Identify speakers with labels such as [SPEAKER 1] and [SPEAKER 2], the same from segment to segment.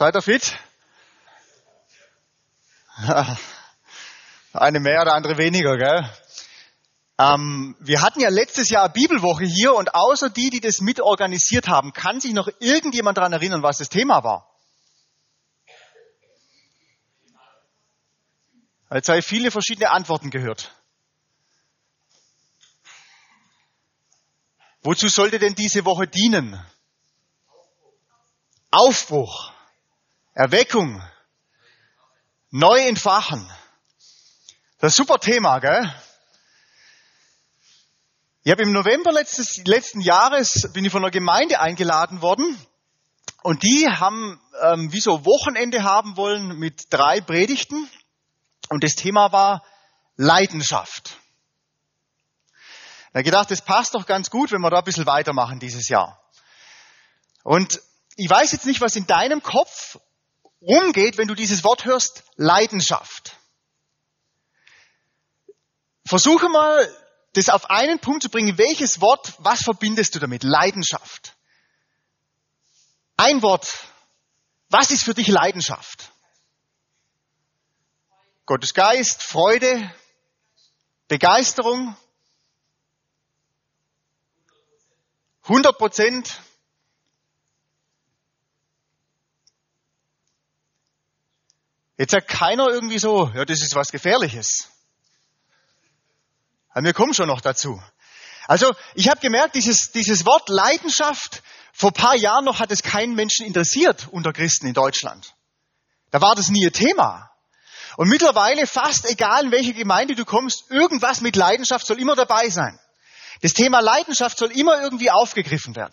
[SPEAKER 1] Seid ihr fit? Eine mehr, oder andere weniger, gell? Ähm, wir hatten ja letztes Jahr Bibelwoche hier und außer die, die das mitorganisiert haben, kann sich noch irgendjemand daran erinnern, was das Thema war? Jetzt habe ich viele verschiedene Antworten gehört. Wozu sollte denn diese Woche dienen? Aufbruch, Erweckung, neu entfachen. Das ist ein super Thema, gell? Ich habe im November letztes, letzten Jahres bin ich von einer Gemeinde eingeladen worden und die haben ähm, wie so Wochenende haben wollen mit drei Predigten und das Thema war Leidenschaft. Da gedacht, das passt doch ganz gut, wenn wir da ein bisschen weitermachen dieses Jahr. Und ich weiß jetzt nicht, was in deinem Kopf rumgeht, wenn du dieses Wort hörst, Leidenschaft. Versuche mal, das auf einen Punkt zu bringen. Welches Wort, was verbindest du damit? Leidenschaft. Ein Wort. Was ist für dich Leidenschaft? Gottes Geist, Freude, Begeisterung, 100 Prozent. Jetzt sagt keiner irgendwie so, ja, das ist was Gefährliches. Aber wir kommen schon noch dazu. Also ich habe gemerkt, dieses, dieses Wort Leidenschaft, vor paar Jahren noch hat es keinen Menschen interessiert unter Christen in Deutschland. Da war das nie ein Thema. Und mittlerweile fast egal, in welche Gemeinde du kommst, irgendwas mit Leidenschaft soll immer dabei sein. Das Thema Leidenschaft soll immer irgendwie aufgegriffen werden.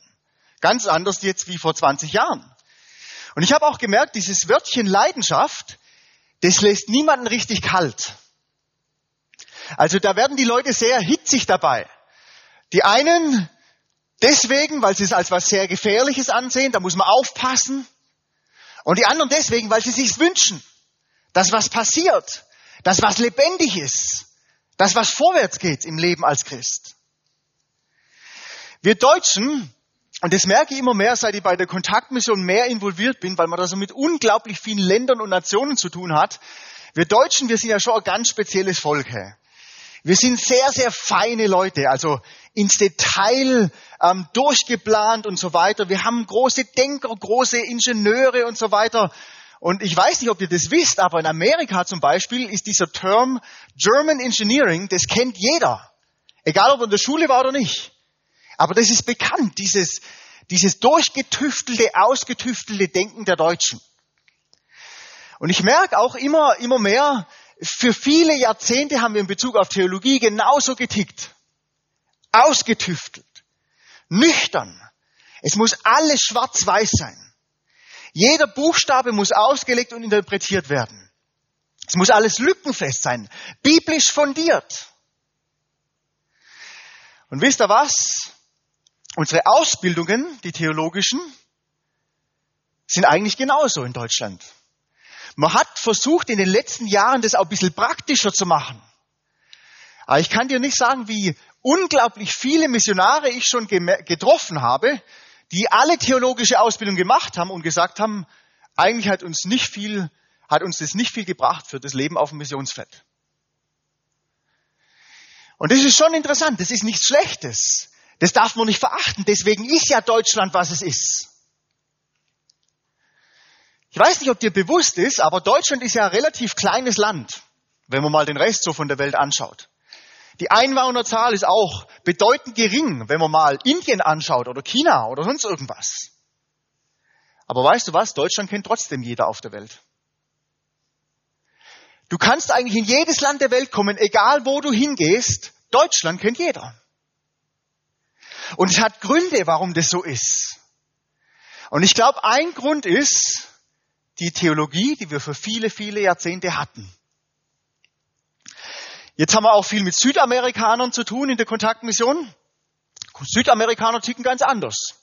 [SPEAKER 1] Ganz anders jetzt wie vor 20 Jahren. Und ich habe auch gemerkt, dieses Wörtchen Leidenschaft, das lässt niemanden richtig kalt. Also da werden die Leute sehr hitzig dabei. Die einen deswegen, weil sie es als was sehr Gefährliches ansehen, da muss man aufpassen. Und die anderen deswegen, weil sie sich wünschen, dass was passiert, dass was lebendig ist, dass was vorwärts geht im Leben als Christ. Wir Deutschen, und das merke ich immer mehr, seit ich bei der Kontaktmission mehr involviert bin, weil man da so mit unglaublich vielen Ländern und Nationen zu tun hat. Wir Deutschen, wir sind ja schon ein ganz spezielles Volk. Hey. Wir sind sehr, sehr feine Leute, also ins Detail ähm, durchgeplant und so weiter. Wir haben große Denker, große Ingenieure und so weiter. Und ich weiß nicht, ob ihr das wisst, aber in Amerika zum Beispiel ist dieser Term German Engineering, das kennt jeder. Egal ob er in der Schule war oder nicht. Aber das ist bekannt, dieses, dieses durchgetüftelte, ausgetüftelte Denken der Deutschen. Und ich merke auch immer, immer mehr, für viele Jahrzehnte haben wir in Bezug auf Theologie genauso getickt. Ausgetüftelt. Nüchtern. Es muss alles schwarz-weiß sein. Jeder Buchstabe muss ausgelegt und interpretiert werden. Es muss alles lückenfest sein. Biblisch fundiert. Und wisst ihr was? Unsere Ausbildungen, die theologischen, sind eigentlich genauso in Deutschland. Man hat versucht, in den letzten Jahren das auch ein bisschen praktischer zu machen. Aber ich kann dir nicht sagen, wie unglaublich viele Missionare ich schon getroffen habe, die alle theologische Ausbildung gemacht haben und gesagt haben, eigentlich hat uns nicht viel, hat uns das nicht viel gebracht für das Leben auf dem Missionsfeld. Und das ist schon interessant. Das ist nichts Schlechtes. Das darf man nicht verachten. Deswegen ist ja Deutschland, was es ist. Ich weiß nicht, ob dir bewusst ist, aber Deutschland ist ja ein relativ kleines Land, wenn man mal den Rest so von der Welt anschaut. Die Einwohnerzahl ist auch bedeutend gering, wenn man mal Indien anschaut oder China oder sonst irgendwas. Aber weißt du was? Deutschland kennt trotzdem jeder auf der Welt. Du kannst eigentlich in jedes Land der Welt kommen, egal wo du hingehst. Deutschland kennt jeder. Und es hat Gründe, warum das so ist. Und ich glaube, ein Grund ist die Theologie, die wir für viele, viele Jahrzehnte hatten. Jetzt haben wir auch viel mit Südamerikanern zu tun in der Kontaktmission. Südamerikaner ticken ganz anders.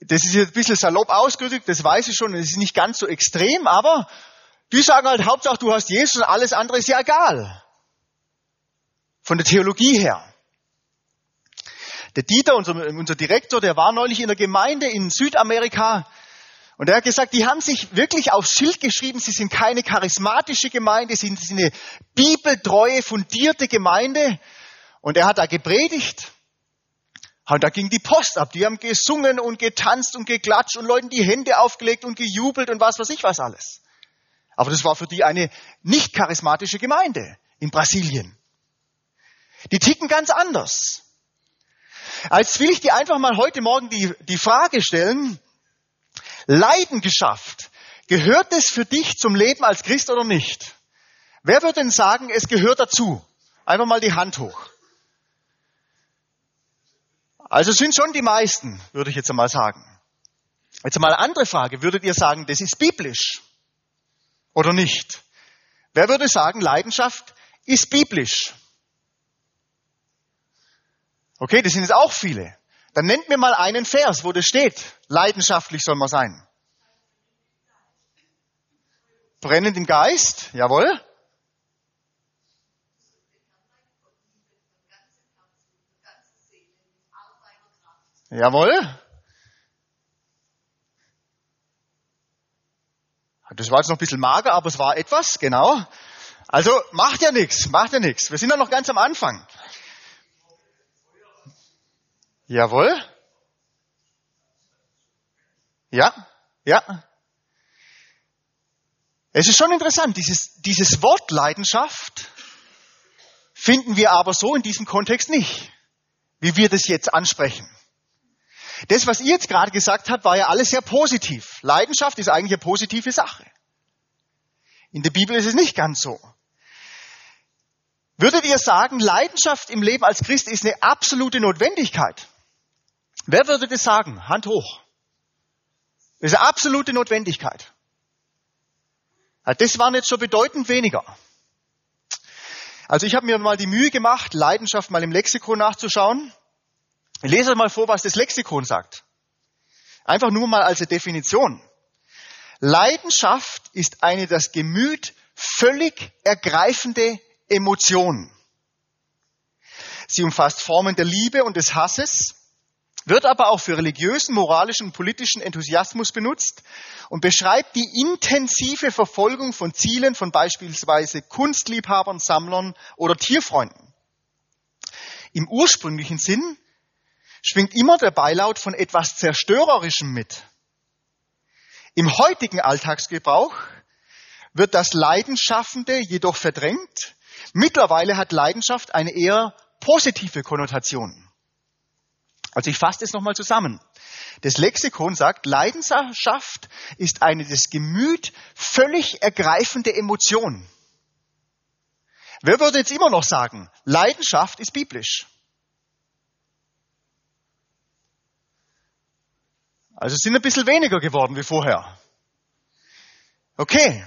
[SPEAKER 1] Das ist jetzt ein bisschen salopp ausgedrückt, das weiß ich schon, das ist nicht ganz so extrem, aber die sagen halt, Hauptsache du hast Jesus alles andere ist ja egal. Von der Theologie her. Der Dieter, unser, unser Direktor, der war neulich in der Gemeinde in Südamerika Und er hat gesagt, die haben sich wirklich aufs Schild geschrieben, sie sind keine charismatische Gemeinde, sie sind eine bibeltreue, fundierte Gemeinde. Und er hat da gepredigt. Und da ging die Post ab. Die haben gesungen und getanzt und geklatscht und Leuten die Hände aufgelegt und gejubelt und was weiß ich was alles. Aber das war für die eine nicht charismatische Gemeinde in Brasilien. Die ticken ganz anders. Als will ich dir einfach mal heute Morgen die, die Frage stellen, Leidenschaft, gehört es für dich zum Leben als Christ oder nicht? Wer würde denn sagen, es gehört dazu? Einfach mal die Hand hoch. Also sind schon die meisten, würde ich jetzt einmal sagen. Jetzt einmal eine andere Frage. Würdet ihr sagen, das ist biblisch? Oder nicht? Wer würde sagen, Leidenschaft ist biblisch? Okay, das sind jetzt auch viele. Dann nennt mir mal einen Vers, wo das steht. Leidenschaftlich soll man sein. Brennend im Geist, jawohl. Jawohl. Das war jetzt noch ein bisschen mager, aber es war etwas, genau. Also macht ja nichts, macht ja nichts. Wir sind ja noch ganz am Anfang. Jawohl. Ja, ja. Es ist schon interessant, dieses, dieses Wort Leidenschaft finden wir aber so in diesem Kontext nicht, wie wir das jetzt ansprechen. Das, was ihr jetzt gerade gesagt habt, war ja alles sehr positiv. Leidenschaft ist eigentlich eine positive Sache. In der Bibel ist es nicht ganz so. Würdet ihr sagen, Leidenschaft im Leben als Christ ist eine absolute Notwendigkeit? Wer würde das sagen? Hand hoch. Das ist eine absolute Notwendigkeit. Das waren jetzt schon bedeutend weniger. Also ich habe mir mal die Mühe gemacht, Leidenschaft mal im Lexikon nachzuschauen. Ich lese mal vor, was das Lexikon sagt. Einfach nur mal als Definition. Leidenschaft ist eine das Gemüt völlig ergreifende Emotion. Sie umfasst Formen der Liebe und des Hasses, wird aber auch für religiösen, moralischen und politischen Enthusiasmus benutzt und beschreibt die intensive Verfolgung von Zielen von beispielsweise Kunstliebhabern, Sammlern oder Tierfreunden. Im ursprünglichen Sinn schwingt immer der Beilaut von etwas Zerstörerischem mit. Im heutigen Alltagsgebrauch wird das Leidenschaffende jedoch verdrängt. Mittlerweile hat Leidenschaft eine eher positive Konnotation. Also ich fasse das nochmal zusammen. Das Lexikon sagt, Leidenschaft ist eine das Gemüt völlig ergreifende Emotion. Wer würde jetzt immer noch sagen, Leidenschaft ist biblisch? Also sind ein bisschen weniger geworden wie vorher. Okay.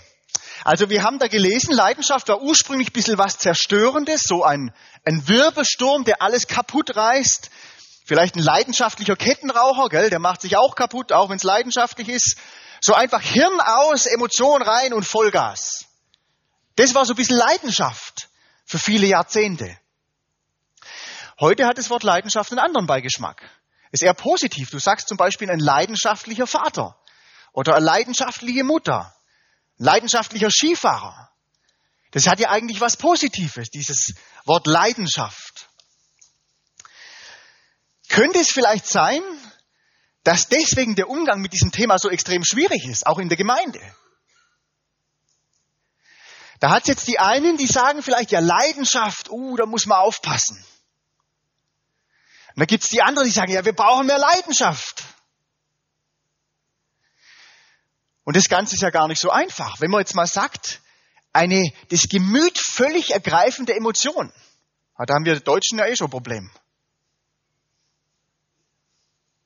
[SPEAKER 1] Also wir haben da gelesen, Leidenschaft war ursprünglich ein bisschen was Zerstörendes, so ein, ein Wirbelsturm, der alles kaputt reißt, Vielleicht ein leidenschaftlicher Kettenraucher, gell, der macht sich auch kaputt, auch wenn es leidenschaftlich ist. So einfach Hirn aus, Emotion rein und Vollgas. Das war so ein bisschen Leidenschaft für viele Jahrzehnte. Heute hat das Wort Leidenschaft einen anderen Beigeschmack. Ist eher positiv. Du sagst zum Beispiel ein leidenschaftlicher Vater oder eine leidenschaftliche Mutter, leidenschaftlicher Skifahrer. Das hat ja eigentlich was Positives, dieses Wort Leidenschaft. Könnte es vielleicht sein, dass deswegen der Umgang mit diesem Thema so extrem schwierig ist, auch in der Gemeinde? Da hat es jetzt die einen, die sagen vielleicht, ja, Leidenschaft, uh, da muss man aufpassen. Und dann gibt es die anderen, die sagen, ja, wir brauchen mehr Leidenschaft. Und das Ganze ist ja gar nicht so einfach. Wenn man jetzt mal sagt, eine das Gemüt völlig ergreifende Emotion, da haben wir Deutschen ja eh schon ein Problem.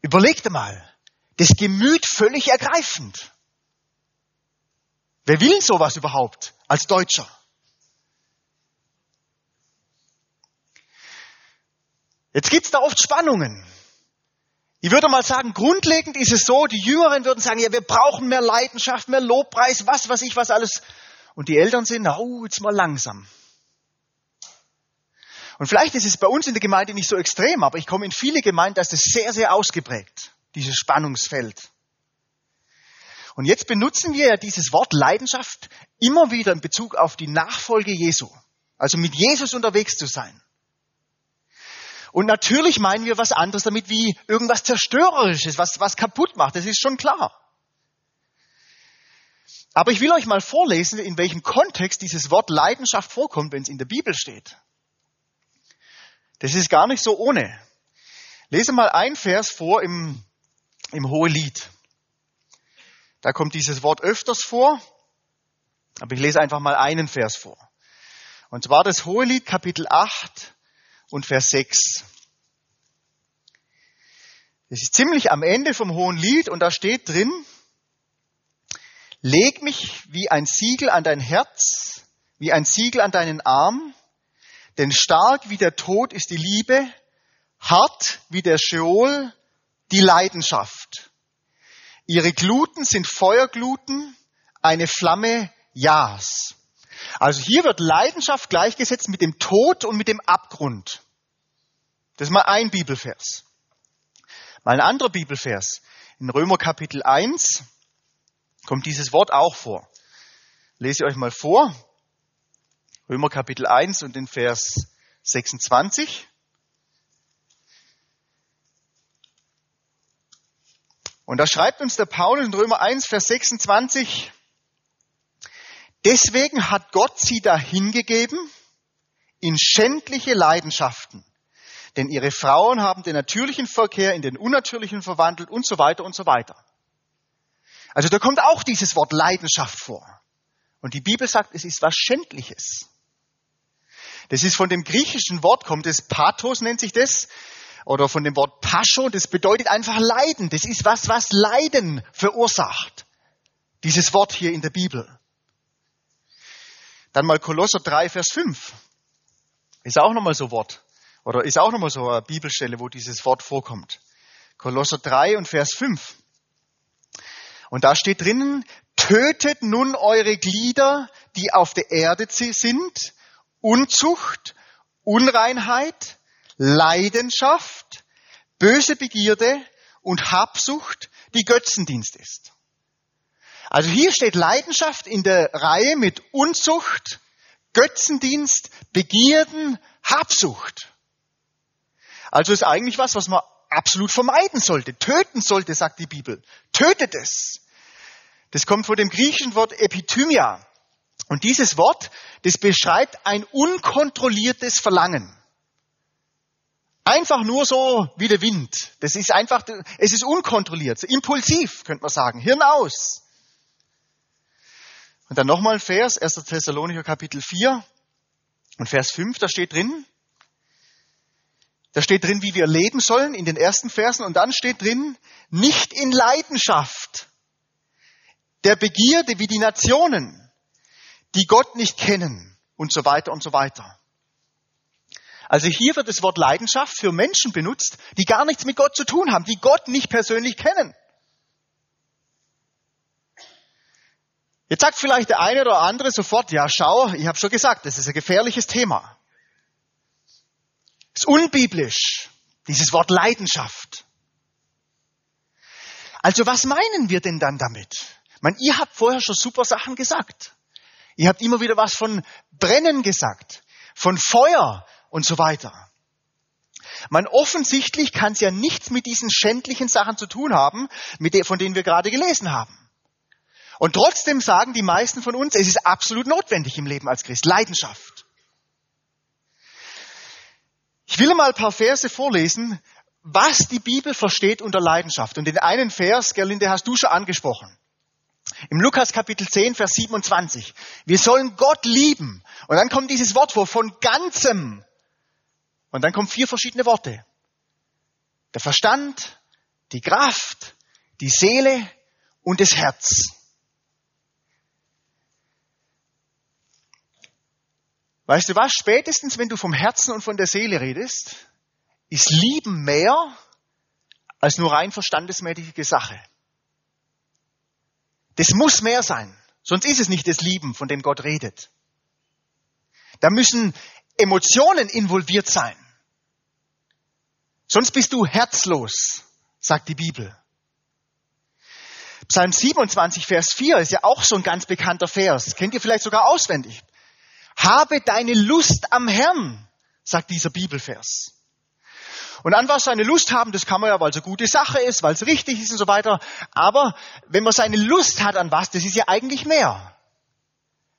[SPEAKER 1] Überlegt mal, das Gemüt völlig ergreifend. Wer will sowas überhaupt als Deutscher? Jetzt gibt's da oft Spannungen. Ich würde mal sagen, grundlegend ist es so, die Jüngeren würden sagen, ja, wir brauchen mehr Leidenschaft, mehr Lobpreis, was weiß ich, was alles. Und die Eltern sind, na, oh, jetzt mal langsam. Und vielleicht ist es bei uns in der Gemeinde nicht so extrem, aber ich komme in viele Gemeinden, da ist es sehr, sehr ausgeprägt, dieses Spannungsfeld. Und jetzt benutzen wir ja dieses Wort Leidenschaft immer wieder in Bezug auf die Nachfolge Jesu. Also mit Jesus unterwegs zu sein. Und natürlich meinen wir was anderes damit wie irgendwas Zerstörerisches, was, was kaputt macht. Das ist schon klar. Aber ich will euch mal vorlesen, in welchem Kontext dieses Wort Leidenschaft vorkommt, wenn es in der Bibel steht. Das ist gar nicht so ohne. Lese mal ein Vers vor im, im Hohelied. Da kommt dieses Wort öfters vor, aber ich lese einfach mal einen Vers vor. Und zwar das Hohelied Kapitel 8 und Vers 6. Das ist ziemlich am Ende vom Hohen Lied und da steht drin, leg mich wie ein Siegel an dein Herz, wie ein Siegel an deinen Arm, denn stark wie der Tod ist die Liebe, hart wie der Scheol die Leidenschaft. Ihre Gluten sind Feuergluten, eine Flamme Jas. Also hier wird Leidenschaft gleichgesetzt mit dem Tod und mit dem Abgrund. Das ist mal ein Bibelvers. Mal ein anderer Bibelvers. In Römer Kapitel 1 kommt dieses Wort auch vor. Lese ich euch mal vor. Römer Kapitel 1 und den Vers 26. Und da schreibt uns der Paulus in Römer 1, Vers 26, deswegen hat Gott sie dahingegeben in schändliche Leidenschaften. Denn ihre Frauen haben den natürlichen Verkehr in den unnatürlichen verwandelt und so weiter und so weiter. Also da kommt auch dieses Wort Leidenschaft vor. Und die Bibel sagt, es ist was Schändliches. Das ist von dem griechischen Wort, kommt es Pathos nennt sich das, oder von dem Wort Pascho, das bedeutet einfach Leiden. Das ist was, was Leiden verursacht. Dieses Wort hier in der Bibel. Dann mal Kolosser 3, Vers 5. Ist auch nochmal so Wort. Oder ist auch nochmal so eine Bibelstelle, wo dieses Wort vorkommt. Kolosser 3 und Vers 5. Und da steht drinnen, tötet nun eure Glieder, die auf der Erde sind, Unzucht, Unreinheit, Leidenschaft, böse Begierde und Habsucht, die Götzendienst ist. Also hier steht Leidenschaft in der Reihe mit Unzucht, Götzendienst, Begierden, Habsucht. Also ist eigentlich was, was man absolut vermeiden sollte, töten sollte, sagt die Bibel. Tötet es. Das kommt von dem griechischen Wort Epithymia. Und dieses Wort, das beschreibt ein unkontrolliertes Verlangen. Einfach nur so wie der Wind. Das ist einfach, es ist unkontrolliert, impulsiv, könnte man sagen. Hirn aus. Und dann nochmal ein Vers, 1. Thessalonicher Kapitel 4 und Vers 5, da steht drin, da steht drin, wie wir leben sollen in den ersten Versen und dann steht drin, nicht in Leidenschaft der Begierde wie die Nationen, die Gott nicht kennen und so weiter und so weiter. Also hier wird das Wort Leidenschaft für Menschen benutzt, die gar nichts mit Gott zu tun haben, die Gott nicht persönlich kennen. Jetzt sagt vielleicht der eine oder andere sofort, ja schau, ich habe schon gesagt, das ist ein gefährliches Thema. Es ist unbiblisch, dieses Wort Leidenschaft. Also was meinen wir denn dann damit? Man, ihr habt vorher schon super Sachen gesagt. Ihr habt immer wieder was von Brennen gesagt, von Feuer und so weiter. Man offensichtlich kann es ja nichts mit diesen schändlichen Sachen zu tun haben, der, von denen wir gerade gelesen haben. Und trotzdem sagen die meisten von uns, es ist absolut notwendig im Leben als Christ. Leidenschaft. Ich will mal ein paar Verse vorlesen, was die Bibel versteht unter Leidenschaft. Und den einen Vers, Gerlinde, hast du schon angesprochen. Im Lukas Kapitel 10, Vers 27. Wir sollen Gott lieben. Und dann kommt dieses Wort vor, von ganzem. Und dann kommen vier verschiedene Worte. Der Verstand, die Kraft, die Seele und das Herz. Weißt du was? Spätestens, wenn du vom Herzen und von der Seele redest, ist Lieben mehr als nur rein verstandesmäßige Sache. Das muss mehr sein. Sonst ist es nicht das Lieben, von dem Gott redet. Da müssen Emotionen involviert sein. Sonst bist du herzlos, sagt die Bibel. Psalm 27, Vers 4 ist ja auch so ein ganz bekannter Vers. Kennt ihr vielleicht sogar auswendig. Habe deine Lust am Herrn, sagt dieser Bibelvers. Und an was seine Lust haben, das kann man ja, weil es eine gute Sache ist, weil es richtig ist und so weiter. Aber wenn man seine Lust hat an was, das ist ja eigentlich mehr.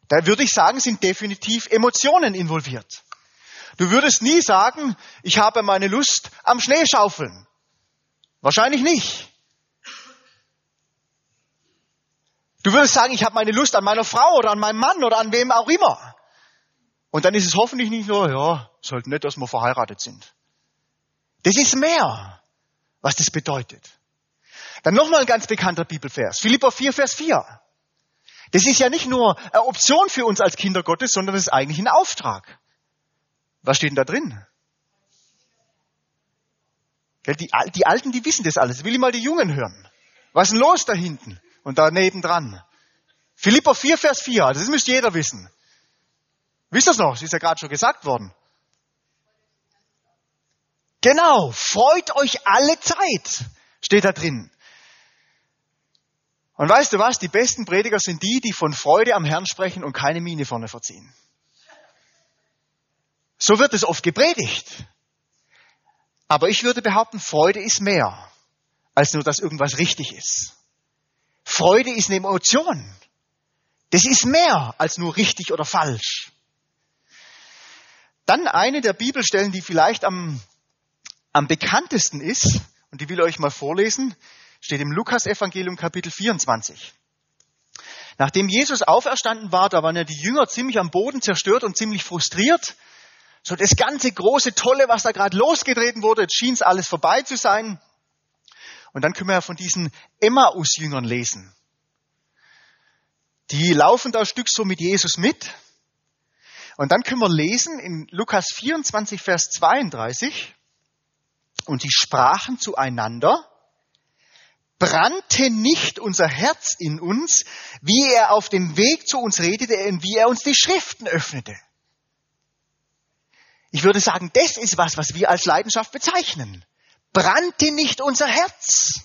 [SPEAKER 1] Da würde ich sagen, sind definitiv Emotionen involviert. Du würdest nie sagen, ich habe meine Lust am Schneeschaufeln. Wahrscheinlich nicht. Du würdest sagen, ich habe meine Lust an meiner Frau oder an meinem Mann oder an wem auch immer. Und dann ist es hoffentlich nicht nur, ja, ist halt nett, dass wir verheiratet sind. Das ist mehr, was das bedeutet. Dann nochmal ein ganz bekannter Bibelvers. Philippa 4, Vers 4. Das ist ja nicht nur eine Option für uns als Kinder Gottes, sondern das ist eigentlich ein Auftrag. Was steht denn da drin? Die, die Alten, die wissen das alles. Will ich mal die Jungen hören. Was ist denn los da hinten und da nebendran? Philippa 4, Vers 4. Das müsste jeder wissen. Wisst ihr es noch? Das ist ja gerade schon gesagt worden. Genau, freut euch alle Zeit, steht da drin. Und weißt du was? Die besten Prediger sind die, die von Freude am Herrn sprechen und keine Miene vorne verziehen. So wird es oft gepredigt. Aber ich würde behaupten, Freude ist mehr, als nur, dass irgendwas richtig ist. Freude ist eine Emotion. Das ist mehr als nur richtig oder falsch. Dann eine der Bibelstellen, die vielleicht am, am bekanntesten ist, und die will ich euch mal vorlesen, steht im Lukas-Evangelium Kapitel 24. Nachdem Jesus auferstanden war, da waren ja die Jünger ziemlich am Boden zerstört und ziemlich frustriert. So das ganze große Tolle, was da gerade losgetreten wurde, schien es alles vorbei zu sein. Und dann können wir ja von diesen Emmaus-Jüngern lesen. Die laufen da ein Stück so mit Jesus mit und dann können wir lesen in Lukas 24, Vers 32, und sie sprachen zueinander, brannte nicht unser Herz in uns, wie er auf dem Weg zu uns redete und wie er uns die Schriften öffnete. Ich würde sagen, das ist was, was wir als Leidenschaft bezeichnen. Brannte nicht unser Herz.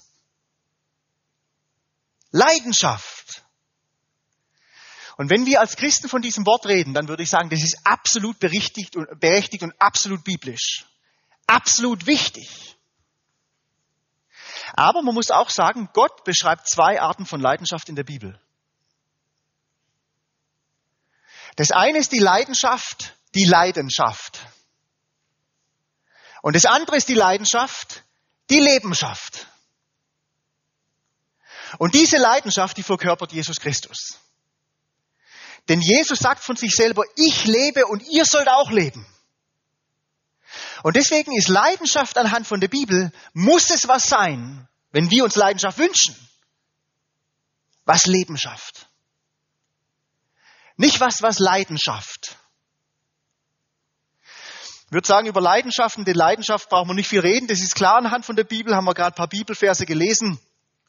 [SPEAKER 1] Leidenschaft. Und wenn wir als Christen von diesem Wort reden, dann würde ich sagen, das ist absolut berechtigt und, berechtigt und absolut biblisch. Absolut wichtig. Aber man muss auch sagen, Gott beschreibt zwei Arten von Leidenschaft in der Bibel. Das eine ist die Leidenschaft, die Leidenschaft. Und das andere ist die Leidenschaft, die Lebenschaft. Und diese Leidenschaft, die verkörpert Jesus Christus. Denn Jesus sagt von sich selber, ich lebe und ihr sollt auch leben. Und deswegen ist Leidenschaft anhand von der Bibel, muss es was sein, wenn wir uns Leidenschaft wünschen, was Leben schafft. Nicht was, was Leidenschaft. Ich würde sagen, über Leidenschaften, die Leidenschaft brauchen wir nicht viel reden. Das ist klar anhand von der Bibel, haben wir gerade ein paar Bibelverse gelesen.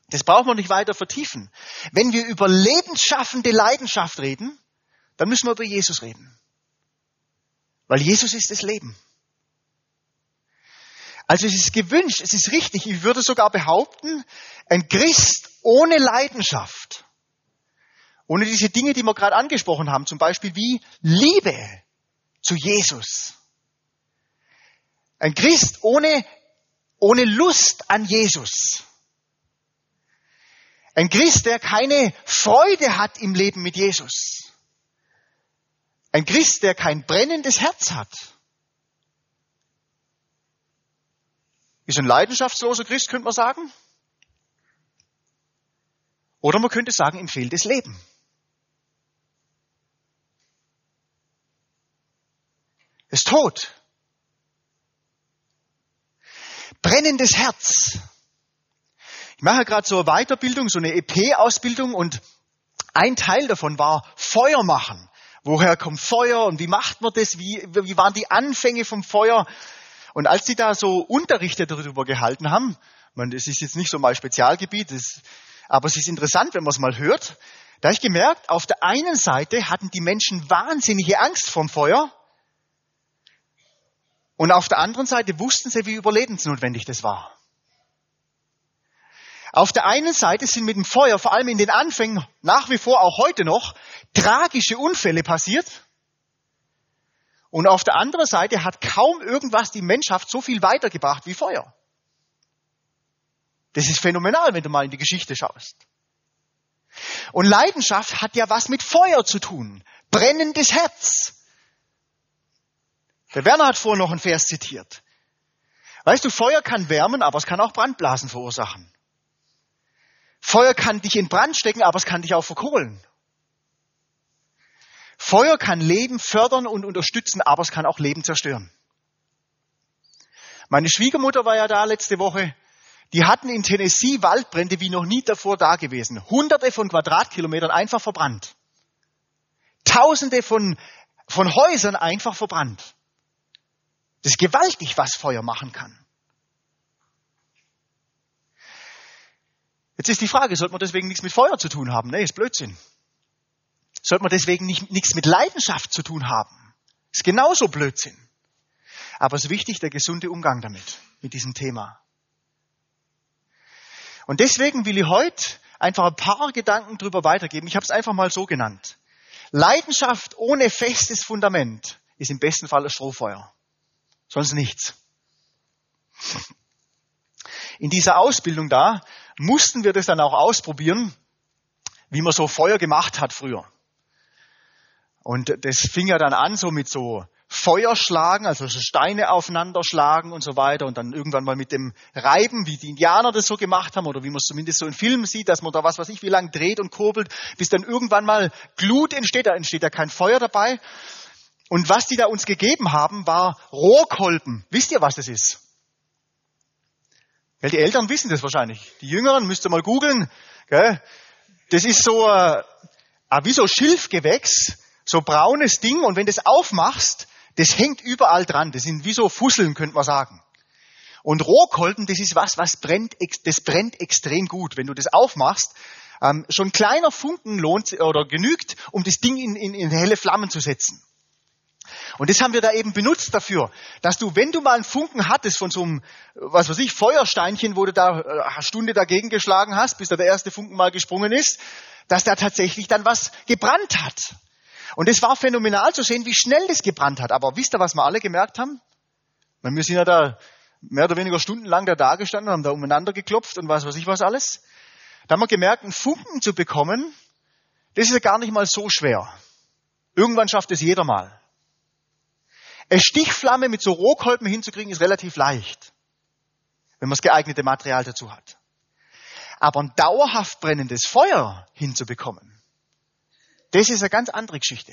[SPEAKER 1] Das brauchen wir nicht weiter vertiefen. Wenn wir über lebensschaffende Leidenschaft reden, dann müssen wir über Jesus reden. Weil Jesus ist das Leben. Also es ist gewünscht, es ist richtig. Ich würde sogar behaupten, ein Christ ohne Leidenschaft, ohne diese Dinge, die wir gerade angesprochen haben, zum Beispiel wie Liebe zu Jesus. Ein Christ ohne, ohne Lust an Jesus. Ein Christ, der keine Freude hat im Leben mit Jesus. Ein Christ, der kein brennendes Herz hat. Ist ein leidenschaftsloser Christ, könnte man sagen. Oder man könnte sagen, ihm fehlt das Leben. Ist tot. Brennendes Herz. Ich mache gerade so eine Weiterbildung, so eine EP-Ausbildung und ein Teil davon war Feuer machen. Woher kommt Feuer und wie macht man das? Wie, wie waren die Anfänge vom Feuer? Und als sie da so Unterrichte darüber gehalten haben, man, das ist jetzt nicht so mal Spezialgebiet, das, aber es ist interessant, wenn man es mal hört, da habe ich gemerkt, auf der einen Seite hatten die Menschen wahnsinnige Angst vom Feuer und auf der anderen Seite wussten sie, wie überlebensnotwendig das war. Auf der einen Seite sind mit dem Feuer, vor allem in den Anfängen, nach wie vor auch heute noch, tragische Unfälle passiert. Und auf der anderen Seite hat kaum irgendwas die Menschheit so viel weitergebracht wie Feuer. Das ist phänomenal, wenn du mal in die Geschichte schaust. Und Leidenschaft hat ja was mit Feuer zu tun. Brennendes Herz. Der Werner hat vorhin noch einen Vers zitiert. Weißt du, Feuer kann wärmen, aber es kann auch Brandblasen verursachen. Feuer kann dich in Brand stecken, aber es kann dich auch verkohlen. Feuer kann Leben fördern und unterstützen, aber es kann auch Leben zerstören. Meine Schwiegermutter war ja da letzte Woche. Die hatten in Tennessee Waldbrände wie noch nie davor da gewesen. Hunderte von Quadratkilometern einfach verbrannt. Tausende von, von Häusern einfach verbrannt. Das ist gewaltig, was Feuer machen kann. Jetzt ist die Frage, sollte man deswegen nichts mit Feuer zu tun haben? Nee, ist Blödsinn. Sollte man deswegen nicht, nichts mit Leidenschaft zu tun haben? Ist genauso Blödsinn. Aber es ist wichtig, der gesunde Umgang damit, mit diesem Thema. Und deswegen will ich heute einfach ein paar Gedanken drüber weitergeben. Ich habe es einfach mal so genannt. Leidenschaft ohne festes Fundament ist im besten Fall ein Strohfeuer. Sonst nichts. In dieser Ausbildung da mussten wir das dann auch ausprobieren, wie man so Feuer gemacht hat früher. Und das fing ja dann an so mit so Feuerschlagen, also so Steine aufeinander schlagen und so weiter und dann irgendwann mal mit dem Reiben, wie die Indianer das so gemacht haben oder wie man es zumindest so in Filmen sieht, dass man da was weiß ich wie lang dreht und kurbelt, bis dann irgendwann mal Glut entsteht, da entsteht ja kein Feuer dabei. Und was die da uns gegeben haben, war Rohkolben. Wisst ihr, was das ist? Weil die Eltern wissen das wahrscheinlich. Die Jüngeren müsst ihr mal googeln. Das ist so äh, wie so Schilfgewächs, so braunes Ding. Und wenn du das aufmachst, das hängt überall dran. Das sind wie so Fusseln, könnte man sagen. Und Rohkolben, das ist was, was brennt, das brennt extrem gut. Wenn du das aufmachst, ähm, schon kleiner Funken lohnt oder genügt, um das Ding in, in, in helle Flammen zu setzen. Und das haben wir da eben benutzt dafür, dass du, wenn du mal einen Funken hattest von so einem, was weiß ich, Feuersteinchen, wo du da äh, eine Stunde dagegen geschlagen hast, bis da der erste Funken mal gesprungen ist, dass da tatsächlich dann was gebrannt hat. Und es war phänomenal zu sehen, wie schnell das gebrannt hat. Aber wisst ihr, was wir alle gemerkt haben? Wir sind ja da mehr oder weniger stundenlang da dagestanden, haben da umeinander geklopft und was weiß ich was alles. Da haben wir gemerkt, einen Funken zu bekommen, das ist ja gar nicht mal so schwer. Irgendwann schafft es jeder mal. Eine Stichflamme mit so Rohkolben hinzukriegen ist relativ leicht, wenn man das geeignete Material dazu hat. Aber ein dauerhaft brennendes Feuer hinzubekommen, das ist eine ganz andere Geschichte.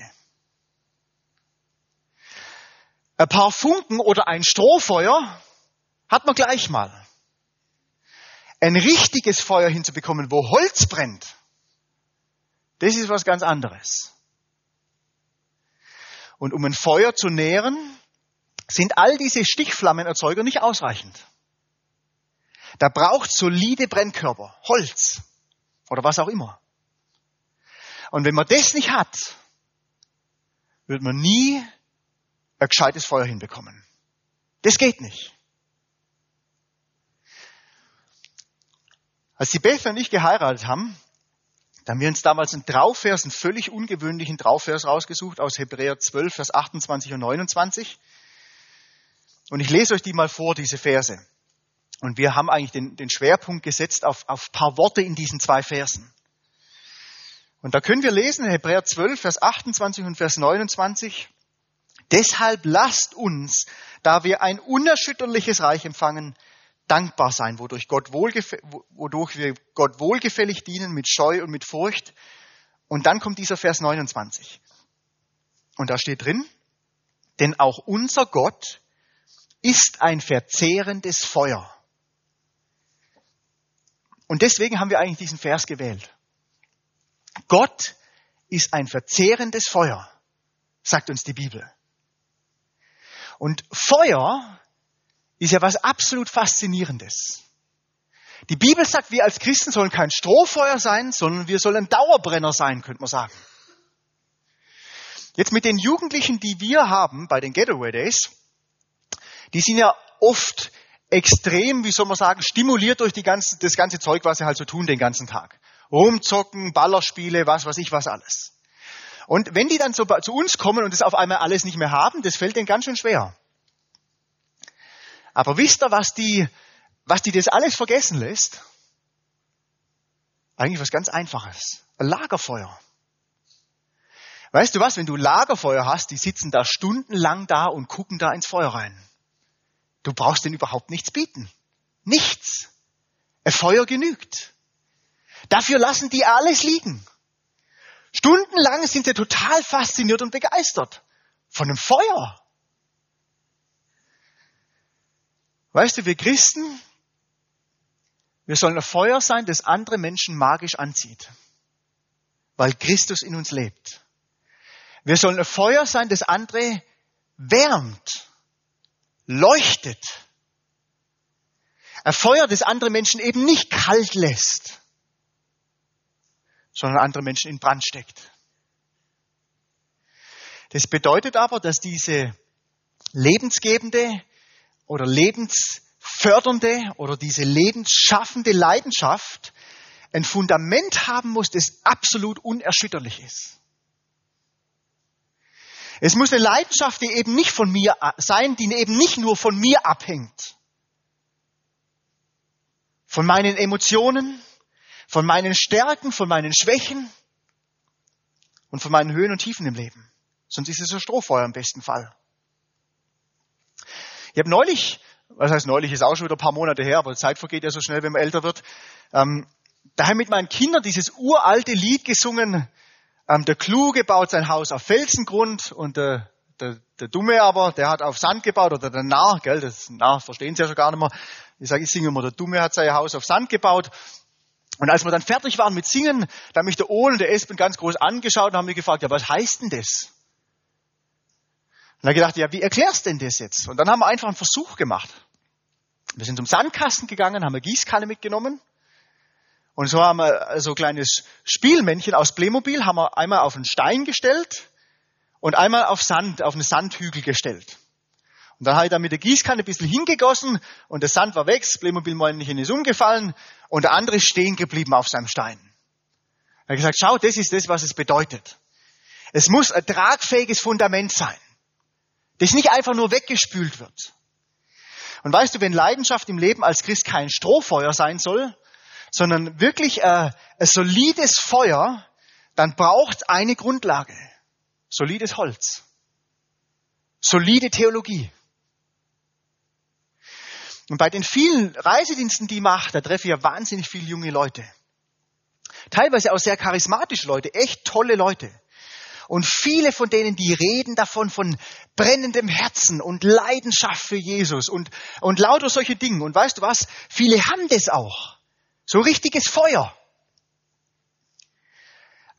[SPEAKER 1] Ein paar Funken oder ein Strohfeuer hat man gleich mal. Ein richtiges Feuer hinzubekommen, wo Holz brennt, das ist was ganz anderes. Und um ein Feuer zu nähren, sind all diese Stichflammenerzeuger nicht ausreichend. Da braucht solide Brennkörper, Holz oder was auch immer. Und wenn man das nicht hat, wird man nie ein gescheites Feuer hinbekommen. Das geht nicht. Als die Beth und ich geheiratet haben, da haben wir uns damals einen Trauvers, einen völlig ungewöhnlichen Trauvers rausgesucht aus Hebräer 12, Vers 28 und 29. Und ich lese euch die mal vor, diese Verse. Und wir haben eigentlich den, den Schwerpunkt gesetzt auf, auf paar Worte in diesen zwei Versen. Und da können wir lesen, Hebräer 12, Vers 28 und Vers 29. Deshalb lasst uns, da wir ein unerschütterliches Reich empfangen, dankbar sein, wodurch, Gott wodurch wir Gott wohlgefällig dienen mit Scheu und mit Furcht. Und dann kommt dieser Vers 29. Und da steht drin, denn auch unser Gott ist ein verzehrendes Feuer. Und deswegen haben wir eigentlich diesen Vers gewählt. Gott ist ein verzehrendes Feuer, sagt uns die Bibel. Und Feuer ist ja was absolut Faszinierendes. Die Bibel sagt, wir als Christen sollen kein Strohfeuer sein, sondern wir sollen Dauerbrenner sein, könnte man sagen. Jetzt mit den Jugendlichen, die wir haben bei den Getaway Days, die sind ja oft extrem, wie soll man sagen, stimuliert durch ganze, das ganze Zeug, was sie halt so tun den ganzen Tag. Rumzocken, Ballerspiele, was weiß ich was alles. Und wenn die dann so zu uns kommen und das auf einmal alles nicht mehr haben, das fällt denen ganz schön schwer. Aber wisst ihr, was die, was die das alles vergessen lässt? Eigentlich was ganz Einfaches. Ein Lagerfeuer. Weißt du was, wenn du Lagerfeuer hast, die sitzen da stundenlang da und gucken da ins Feuer rein. Du brauchst denen überhaupt nichts bieten. Nichts. Ein Feuer genügt. Dafür lassen die alles liegen. Stundenlang sind sie total fasziniert und begeistert von einem Feuer. Weißt du, wir Christen, wir sollen ein Feuer sein, das andere Menschen magisch anzieht, weil Christus in uns lebt. Wir sollen ein Feuer sein, das andere wärmt, leuchtet. Ein Feuer, das andere Menschen eben nicht kalt lässt, sondern andere Menschen in Brand steckt. Das bedeutet aber, dass diese lebensgebende oder lebensfördernde oder diese lebensschaffende Leidenschaft ein Fundament haben muss, das absolut unerschütterlich ist. Es muss eine Leidenschaft, die eben nicht von mir sein, die eben nicht nur von mir abhängt. Von meinen Emotionen, von meinen Stärken, von meinen Schwächen und von meinen Höhen und Tiefen im Leben. Sonst ist es ein Strohfeuer im besten Fall. Ich habe neulich, was heißt neulich, ist auch schon wieder ein paar Monate her, aber die Zeit vergeht ja so schnell, wenn man älter wird, ähm, daheim mit meinen Kindern dieses uralte Lied gesungen, ähm, der Kluge baut sein Haus auf Felsengrund und der, der, der Dumme aber, der hat auf Sand gebaut oder der Narr, gell, das Narr verstehen sie ja schon gar nicht mehr. Ich sage, ich singe immer, der Dumme hat sein Haus auf Sand gebaut. Und als wir dann fertig waren mit Singen, da haben mich der Ohn und der Espen ganz groß angeschaut und haben mich gefragt, ja, was heißt denn das? Und dann gedacht, ja, wie erklärst denn das jetzt? Und dann haben wir einfach einen Versuch gemacht. Wir sind zum Sandkasten gegangen, haben eine Gießkanne mitgenommen und so haben wir so ein kleines Spielmännchen aus Playmobil, haben wir einmal auf einen Stein gestellt und einmal auf Sand, auf einen Sandhügel gestellt. Und dann habe ich da mit der Gießkanne ein bisschen hingegossen und der Sand war weg, das Playmobil-Männchen ist umgefallen und der andere ist stehen geblieben auf seinem Stein. Er hat gesagt, schau, das ist das, was es bedeutet. Es muss ein tragfähiges Fundament sein, das nicht einfach nur weggespült wird. Und weißt du, wenn Leidenschaft im Leben als Christ kein Strohfeuer sein soll, sondern wirklich ein, äh, ein solides Feuer, dann braucht eine Grundlage. Solides Holz. Solide Theologie. Und bei den vielen Reisediensten, die ich mache, da treffe ich ja wahnsinnig viele junge Leute. Teilweise auch sehr charismatische Leute, echt tolle Leute. Und viele von denen, die reden davon von brennendem Herzen und Leidenschaft für Jesus und, und lauter solche Dinge. Und weißt du was? Viele haben das auch. So richtiges Feuer.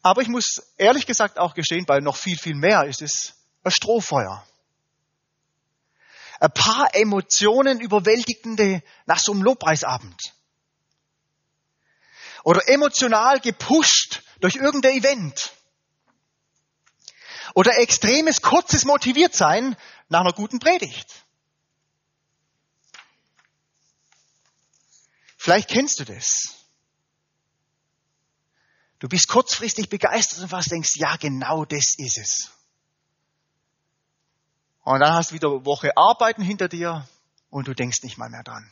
[SPEAKER 1] Aber ich muss ehrlich gesagt auch gestehen, bei noch viel, viel mehr ist es ein Strohfeuer. Ein paar Emotionen überwältigende nach so einem Lobpreisabend. Oder emotional gepusht durch irgendein Event. Oder extremes, kurzes Motiviertsein nach einer guten Predigt. Vielleicht kennst du das. Du bist kurzfristig begeistert und was denkst, ja genau das ist es. Und dann hast du wieder eine Woche Arbeiten hinter dir und du denkst nicht mal mehr dran.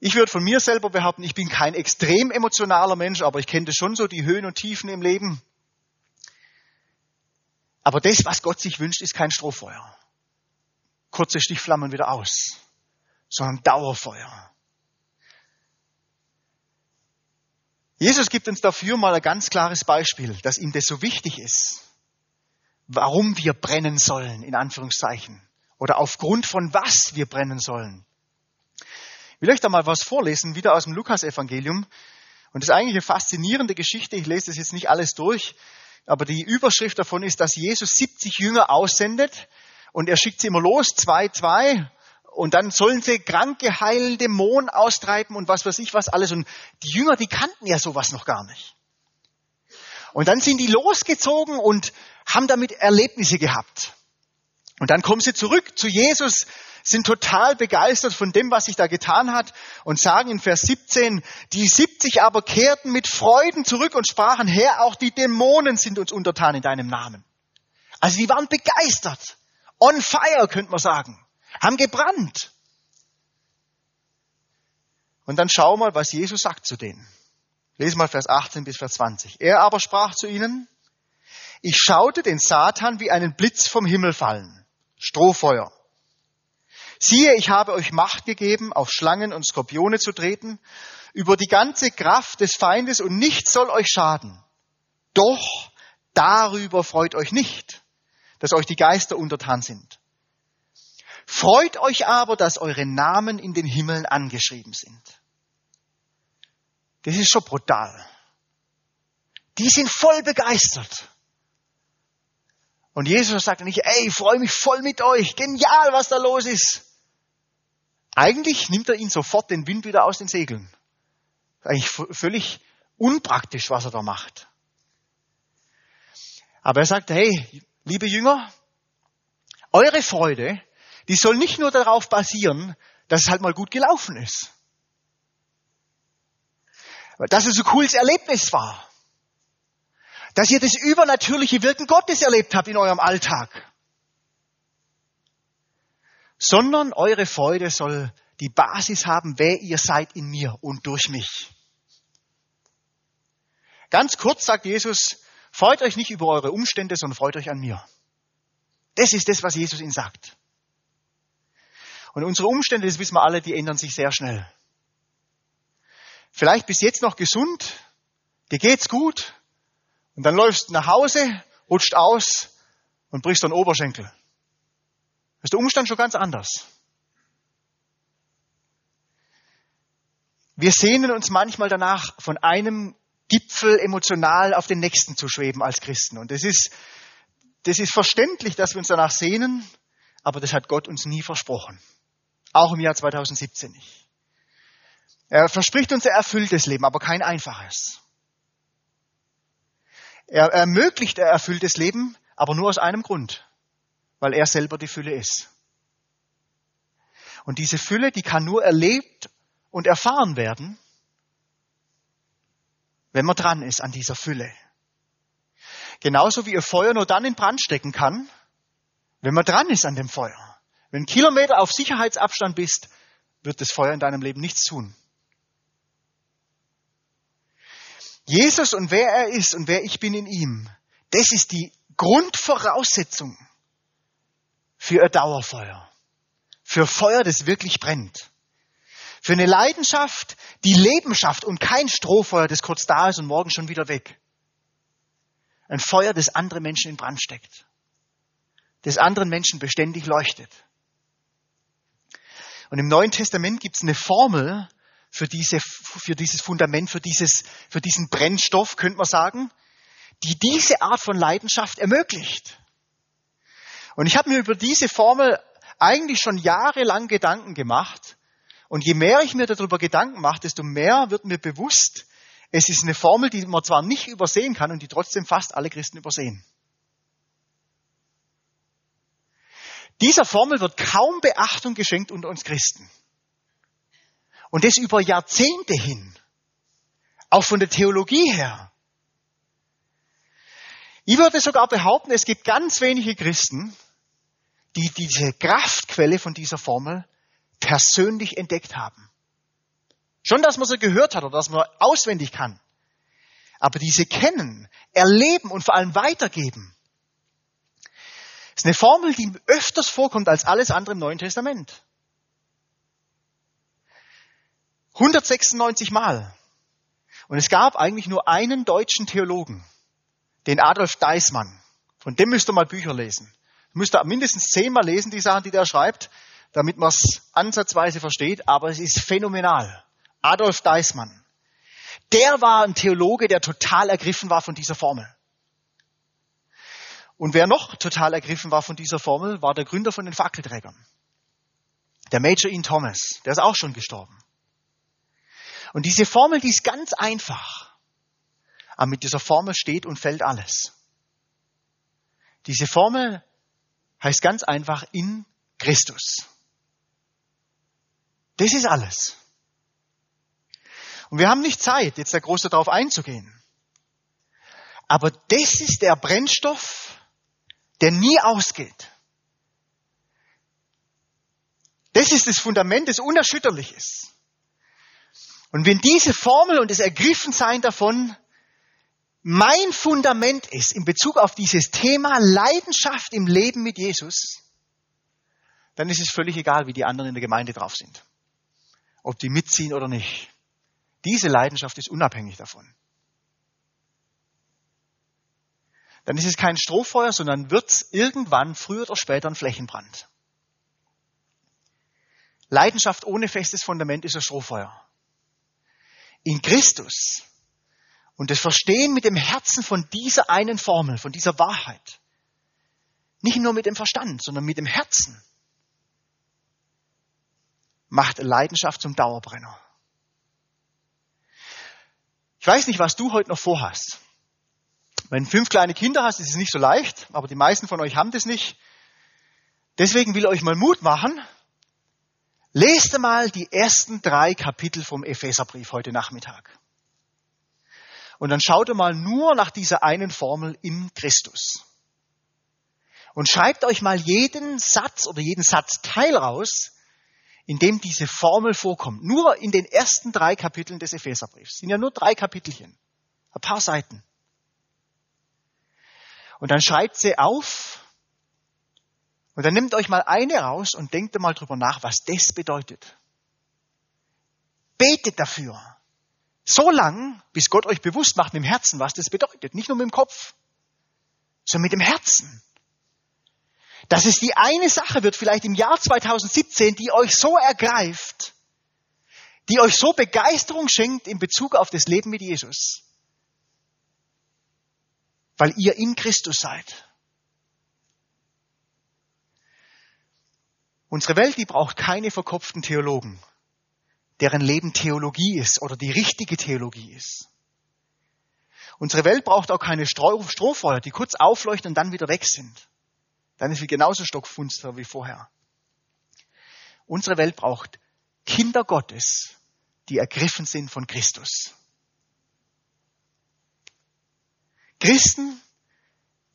[SPEAKER 1] Ich würde von mir selber behaupten, ich bin kein extrem emotionaler Mensch, aber ich kenne das schon so, die Höhen und Tiefen im Leben. Aber das, was Gott sich wünscht, ist kein Strohfeuer. Kurze Stichflammen wieder aus sondern Dauerfeuer. Jesus gibt uns dafür mal ein ganz klares Beispiel, dass ihm das so wichtig ist, warum wir brennen sollen, in Anführungszeichen, oder aufgrund von was wir brennen sollen. Ich will euch da mal was vorlesen, wieder aus dem Lukas-Evangelium. Und das ist eigentlich eine faszinierende Geschichte. Ich lese das jetzt nicht alles durch, aber die Überschrift davon ist, dass Jesus 70 Jünger aussendet und er schickt sie immer los, zwei, zwei, und dann sollen sie Kranke heilen, Dämonen austreiben und was weiß ich was alles. Und die Jünger, die kannten ja sowas noch gar nicht. Und dann sind die losgezogen und haben damit Erlebnisse gehabt. Und dann kommen sie zurück zu Jesus, sind total begeistert von dem, was sich da getan hat und sagen in Vers 17, die 70 aber kehrten mit Freuden zurück und sprachen, Herr, auch die Dämonen sind uns untertan in deinem Namen. Also die waren begeistert. On fire, könnte man sagen. Haben gebrannt. Und dann schau mal, was Jesus sagt zu denen. Lesen mal Vers 18 bis Vers 20. Er aber sprach zu ihnen, ich schaute den Satan wie einen Blitz vom Himmel fallen. Strohfeuer. Siehe, ich habe euch Macht gegeben, auf Schlangen und Skorpione zu treten, über die ganze Kraft des Feindes und nichts soll euch schaden. Doch darüber freut euch nicht, dass euch die Geister untertan sind. Freut euch aber, dass eure Namen in den Himmeln angeschrieben sind. Das ist schon brutal. Die sind voll begeistert. Und Jesus sagt nicht, ey, ich freue mich voll mit euch, genial, was da los ist. Eigentlich nimmt er ihn sofort den Wind wieder aus den Segeln. Eigentlich völlig unpraktisch, was er da macht. Aber er sagt, hey, liebe Jünger, eure Freude, die soll nicht nur darauf basieren, dass es halt mal gut gelaufen ist. Dass es ein cooles Erlebnis war dass ihr das übernatürliche Wirken Gottes erlebt habt in eurem Alltag, sondern eure Freude soll die Basis haben, wer ihr seid in mir und durch mich. Ganz kurz sagt Jesus, freut euch nicht über eure Umstände, sondern freut euch an mir. Das ist das, was Jesus ihnen sagt. Und unsere Umstände, das wissen wir alle, die ändern sich sehr schnell. Vielleicht bis jetzt noch gesund, dir geht's gut, und dann läufst du nach Hause, rutscht aus und brichst den Oberschenkel. Das ist der Umstand schon ganz anders. Wir sehnen uns manchmal danach, von einem Gipfel emotional auf den nächsten zu schweben als Christen. Und das ist, das ist verständlich, dass wir uns danach sehnen, aber das hat Gott uns nie versprochen. Auch im Jahr 2017 nicht. Er verspricht uns ein erfülltes Leben, aber kein einfaches. Er ermöglicht er erfülltes Leben, aber nur aus einem Grund, weil er selber die Fülle ist. Und diese Fülle, die kann nur erlebt und erfahren werden, wenn man dran ist an dieser Fülle. Genauso wie ihr Feuer nur dann in Brand stecken kann, wenn man dran ist an dem Feuer. Wenn Kilometer auf Sicherheitsabstand bist, wird das Feuer in deinem Leben nichts tun. Jesus und wer er ist und wer ich bin in ihm, das ist die Grundvoraussetzung für ein Dauerfeuer. Für Feuer, das wirklich brennt. Für eine Leidenschaft, die Leben schafft und kein Strohfeuer, das kurz da ist und morgen schon wieder weg. Ein Feuer, das andere Menschen in Brand steckt. Das anderen Menschen beständig leuchtet. Und im Neuen Testament gibt es eine Formel, für, diese, für dieses Fundament, für, dieses, für diesen Brennstoff, könnte man sagen, die diese Art von Leidenschaft ermöglicht. Und ich habe mir über diese Formel eigentlich schon jahrelang Gedanken gemacht. Und je mehr ich mir darüber Gedanken mache, desto mehr wird mir bewusst, es ist eine Formel, die man zwar nicht übersehen kann und die trotzdem fast alle Christen übersehen. Dieser Formel wird kaum Beachtung geschenkt unter uns Christen. Und das über Jahrzehnte hin. Auch von der Theologie her. Ich würde sogar behaupten, es gibt ganz wenige Christen, die diese Kraftquelle von dieser Formel persönlich entdeckt haben. Schon, dass man sie gehört hat oder dass man auswendig kann. Aber diese kennen, erleben und vor allem weitergeben. Das ist eine Formel, die öfters vorkommt als alles andere im Neuen Testament. 196 Mal. Und es gab eigentlich nur einen deutschen Theologen, den Adolf Deismann. Von dem müsst ihr mal Bücher lesen. Müsst ihr mindestens zehnmal lesen, die Sachen, die der schreibt, damit man es ansatzweise versteht. Aber es ist phänomenal. Adolf Deismann. Der war ein Theologe, der total ergriffen war von dieser Formel. Und wer noch total ergriffen war von dieser Formel, war der Gründer von den Fackelträgern. Der Major Ian Thomas. Der ist auch schon gestorben. Und diese Formel, die ist ganz einfach. Aber mit dieser Formel steht und fällt alles. Diese Formel heißt ganz einfach in Christus. Das ist alles. Und wir haben nicht Zeit, jetzt da groß darauf einzugehen. Aber das ist der Brennstoff, der nie ausgeht. Das ist das Fundament, das unerschütterlich ist. Und wenn diese Formel und das Ergriffensein davon mein Fundament ist in Bezug auf dieses Thema Leidenschaft im Leben mit Jesus, dann ist es völlig egal, wie die anderen in der Gemeinde drauf sind. Ob die mitziehen oder nicht. Diese Leidenschaft ist unabhängig davon. Dann ist es kein Strohfeuer, sondern wird es irgendwann früher oder später ein Flächenbrand. Leidenschaft ohne festes Fundament ist ein Strohfeuer. In Christus und das Verstehen mit dem Herzen von dieser einen Formel, von dieser Wahrheit. Nicht nur mit dem Verstand, sondern mit dem Herzen. Macht Leidenschaft zum Dauerbrenner. Ich weiß nicht, was du heute noch vorhast. Wenn du fünf kleine Kinder hast, ist es nicht so leicht, aber die meisten von euch haben das nicht. Deswegen will ich euch mal Mut machen. Lest mal die ersten drei Kapitel vom Epheserbrief heute Nachmittag. Und dann schaut mal nur nach dieser einen Formel in Christus. Und schreibt euch mal jeden Satz oder jeden Satzteil raus, in dem diese Formel vorkommt. Nur in den ersten drei Kapiteln des Epheserbriefs. Sind ja nur drei Kapitelchen. Ein paar Seiten. Und dann schreibt sie auf. Und dann nehmt euch mal eine raus und denkt mal drüber nach, was das bedeutet. Betet dafür. So lang, bis Gott euch bewusst macht im Herzen, was das bedeutet. Nicht nur mit dem Kopf, sondern mit dem Herzen. Dass es die eine Sache wird, vielleicht im Jahr 2017, die euch so ergreift, die euch so Begeisterung schenkt in Bezug auf das Leben mit Jesus. Weil ihr in Christus seid. Unsere Welt, die braucht keine verkopften Theologen deren Leben Theologie ist oder die richtige Theologie ist. Unsere Welt braucht auch keine Strohfeuer, die kurz aufleuchten und dann wieder weg sind. Dann ist sie genauso stockfunster wie vorher. Unsere Welt braucht Kinder Gottes, die ergriffen sind von Christus. Christen,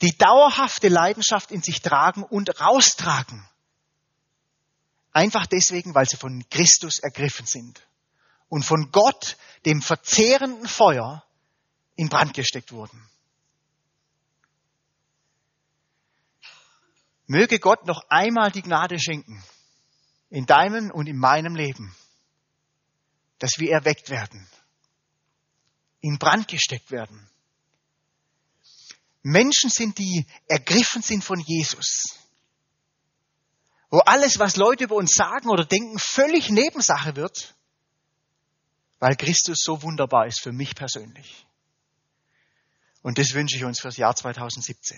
[SPEAKER 1] die dauerhafte Leidenschaft in sich tragen und raustragen. Einfach deswegen, weil sie von Christus ergriffen sind und von Gott, dem verzehrenden Feuer, in Brand gesteckt wurden. Möge Gott noch einmal die Gnade schenken, in deinem und in meinem Leben, dass wir erweckt werden, in Brand gesteckt werden. Menschen sind, die ergriffen sind von Jesus wo alles, was Leute über uns sagen oder denken, völlig Nebensache wird, weil Christus so wunderbar ist für mich persönlich. Und das wünsche ich uns fürs Jahr 2017.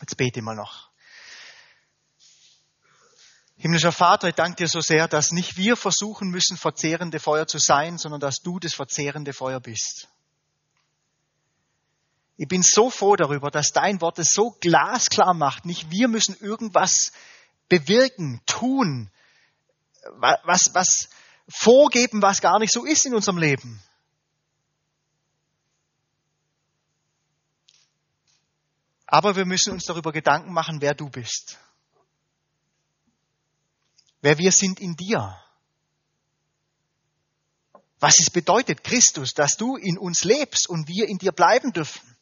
[SPEAKER 1] Jetzt bete mal noch. Himmlischer Vater, ich danke dir so sehr, dass nicht wir versuchen müssen, verzehrende Feuer zu sein, sondern dass du das verzehrende Feuer bist. Ich bin so froh darüber, dass dein Wort es so glasklar macht. Nicht wir müssen irgendwas bewirken, tun, was, was vorgeben, was gar nicht so ist in unserem Leben. Aber wir müssen uns darüber Gedanken machen, wer du bist. Wer wir sind in dir. Was es bedeutet, Christus, dass du in uns lebst und wir in dir bleiben dürfen.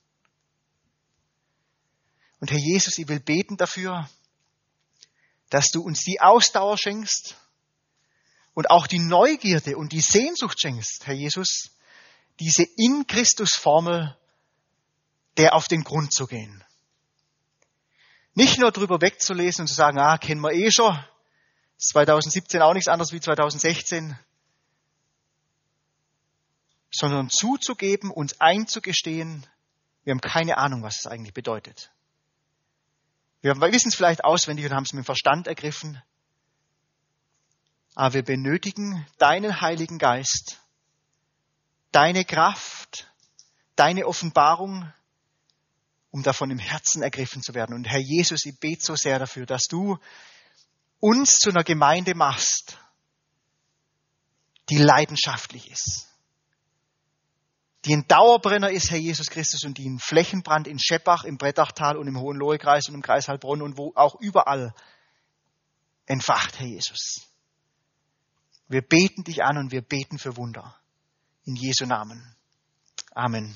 [SPEAKER 1] Und Herr Jesus, ich will beten dafür, dass du uns die Ausdauer schenkst und auch die Neugierde und die Sehnsucht schenkst, Herr Jesus, diese in Christus Formel der auf den Grund zu gehen. Nicht nur drüber wegzulesen und zu sagen, ah, kennen wir eh schon, ist 2017 auch nichts anderes wie 2016, sondern zuzugeben, uns einzugestehen, wir haben keine Ahnung, was es eigentlich bedeutet. Wir wissen es vielleicht auswendig und haben es mit dem Verstand ergriffen. Aber wir benötigen deinen Heiligen Geist, deine Kraft, deine Offenbarung, um davon im Herzen ergriffen zu werden. Und Herr Jesus, ich bete so sehr dafür, dass du uns zu einer Gemeinde machst, die leidenschaftlich ist, die ein Dauerbrenner ist, Herr Jesus Christus, und die in Flächenbrand in Scheppach, im Brettachtal und im Hohenlohekreis und im Kreis Heilbronn und wo auch überall entfacht, Herr Jesus. Wir beten dich an und wir beten für Wunder. In Jesu Namen. Amen.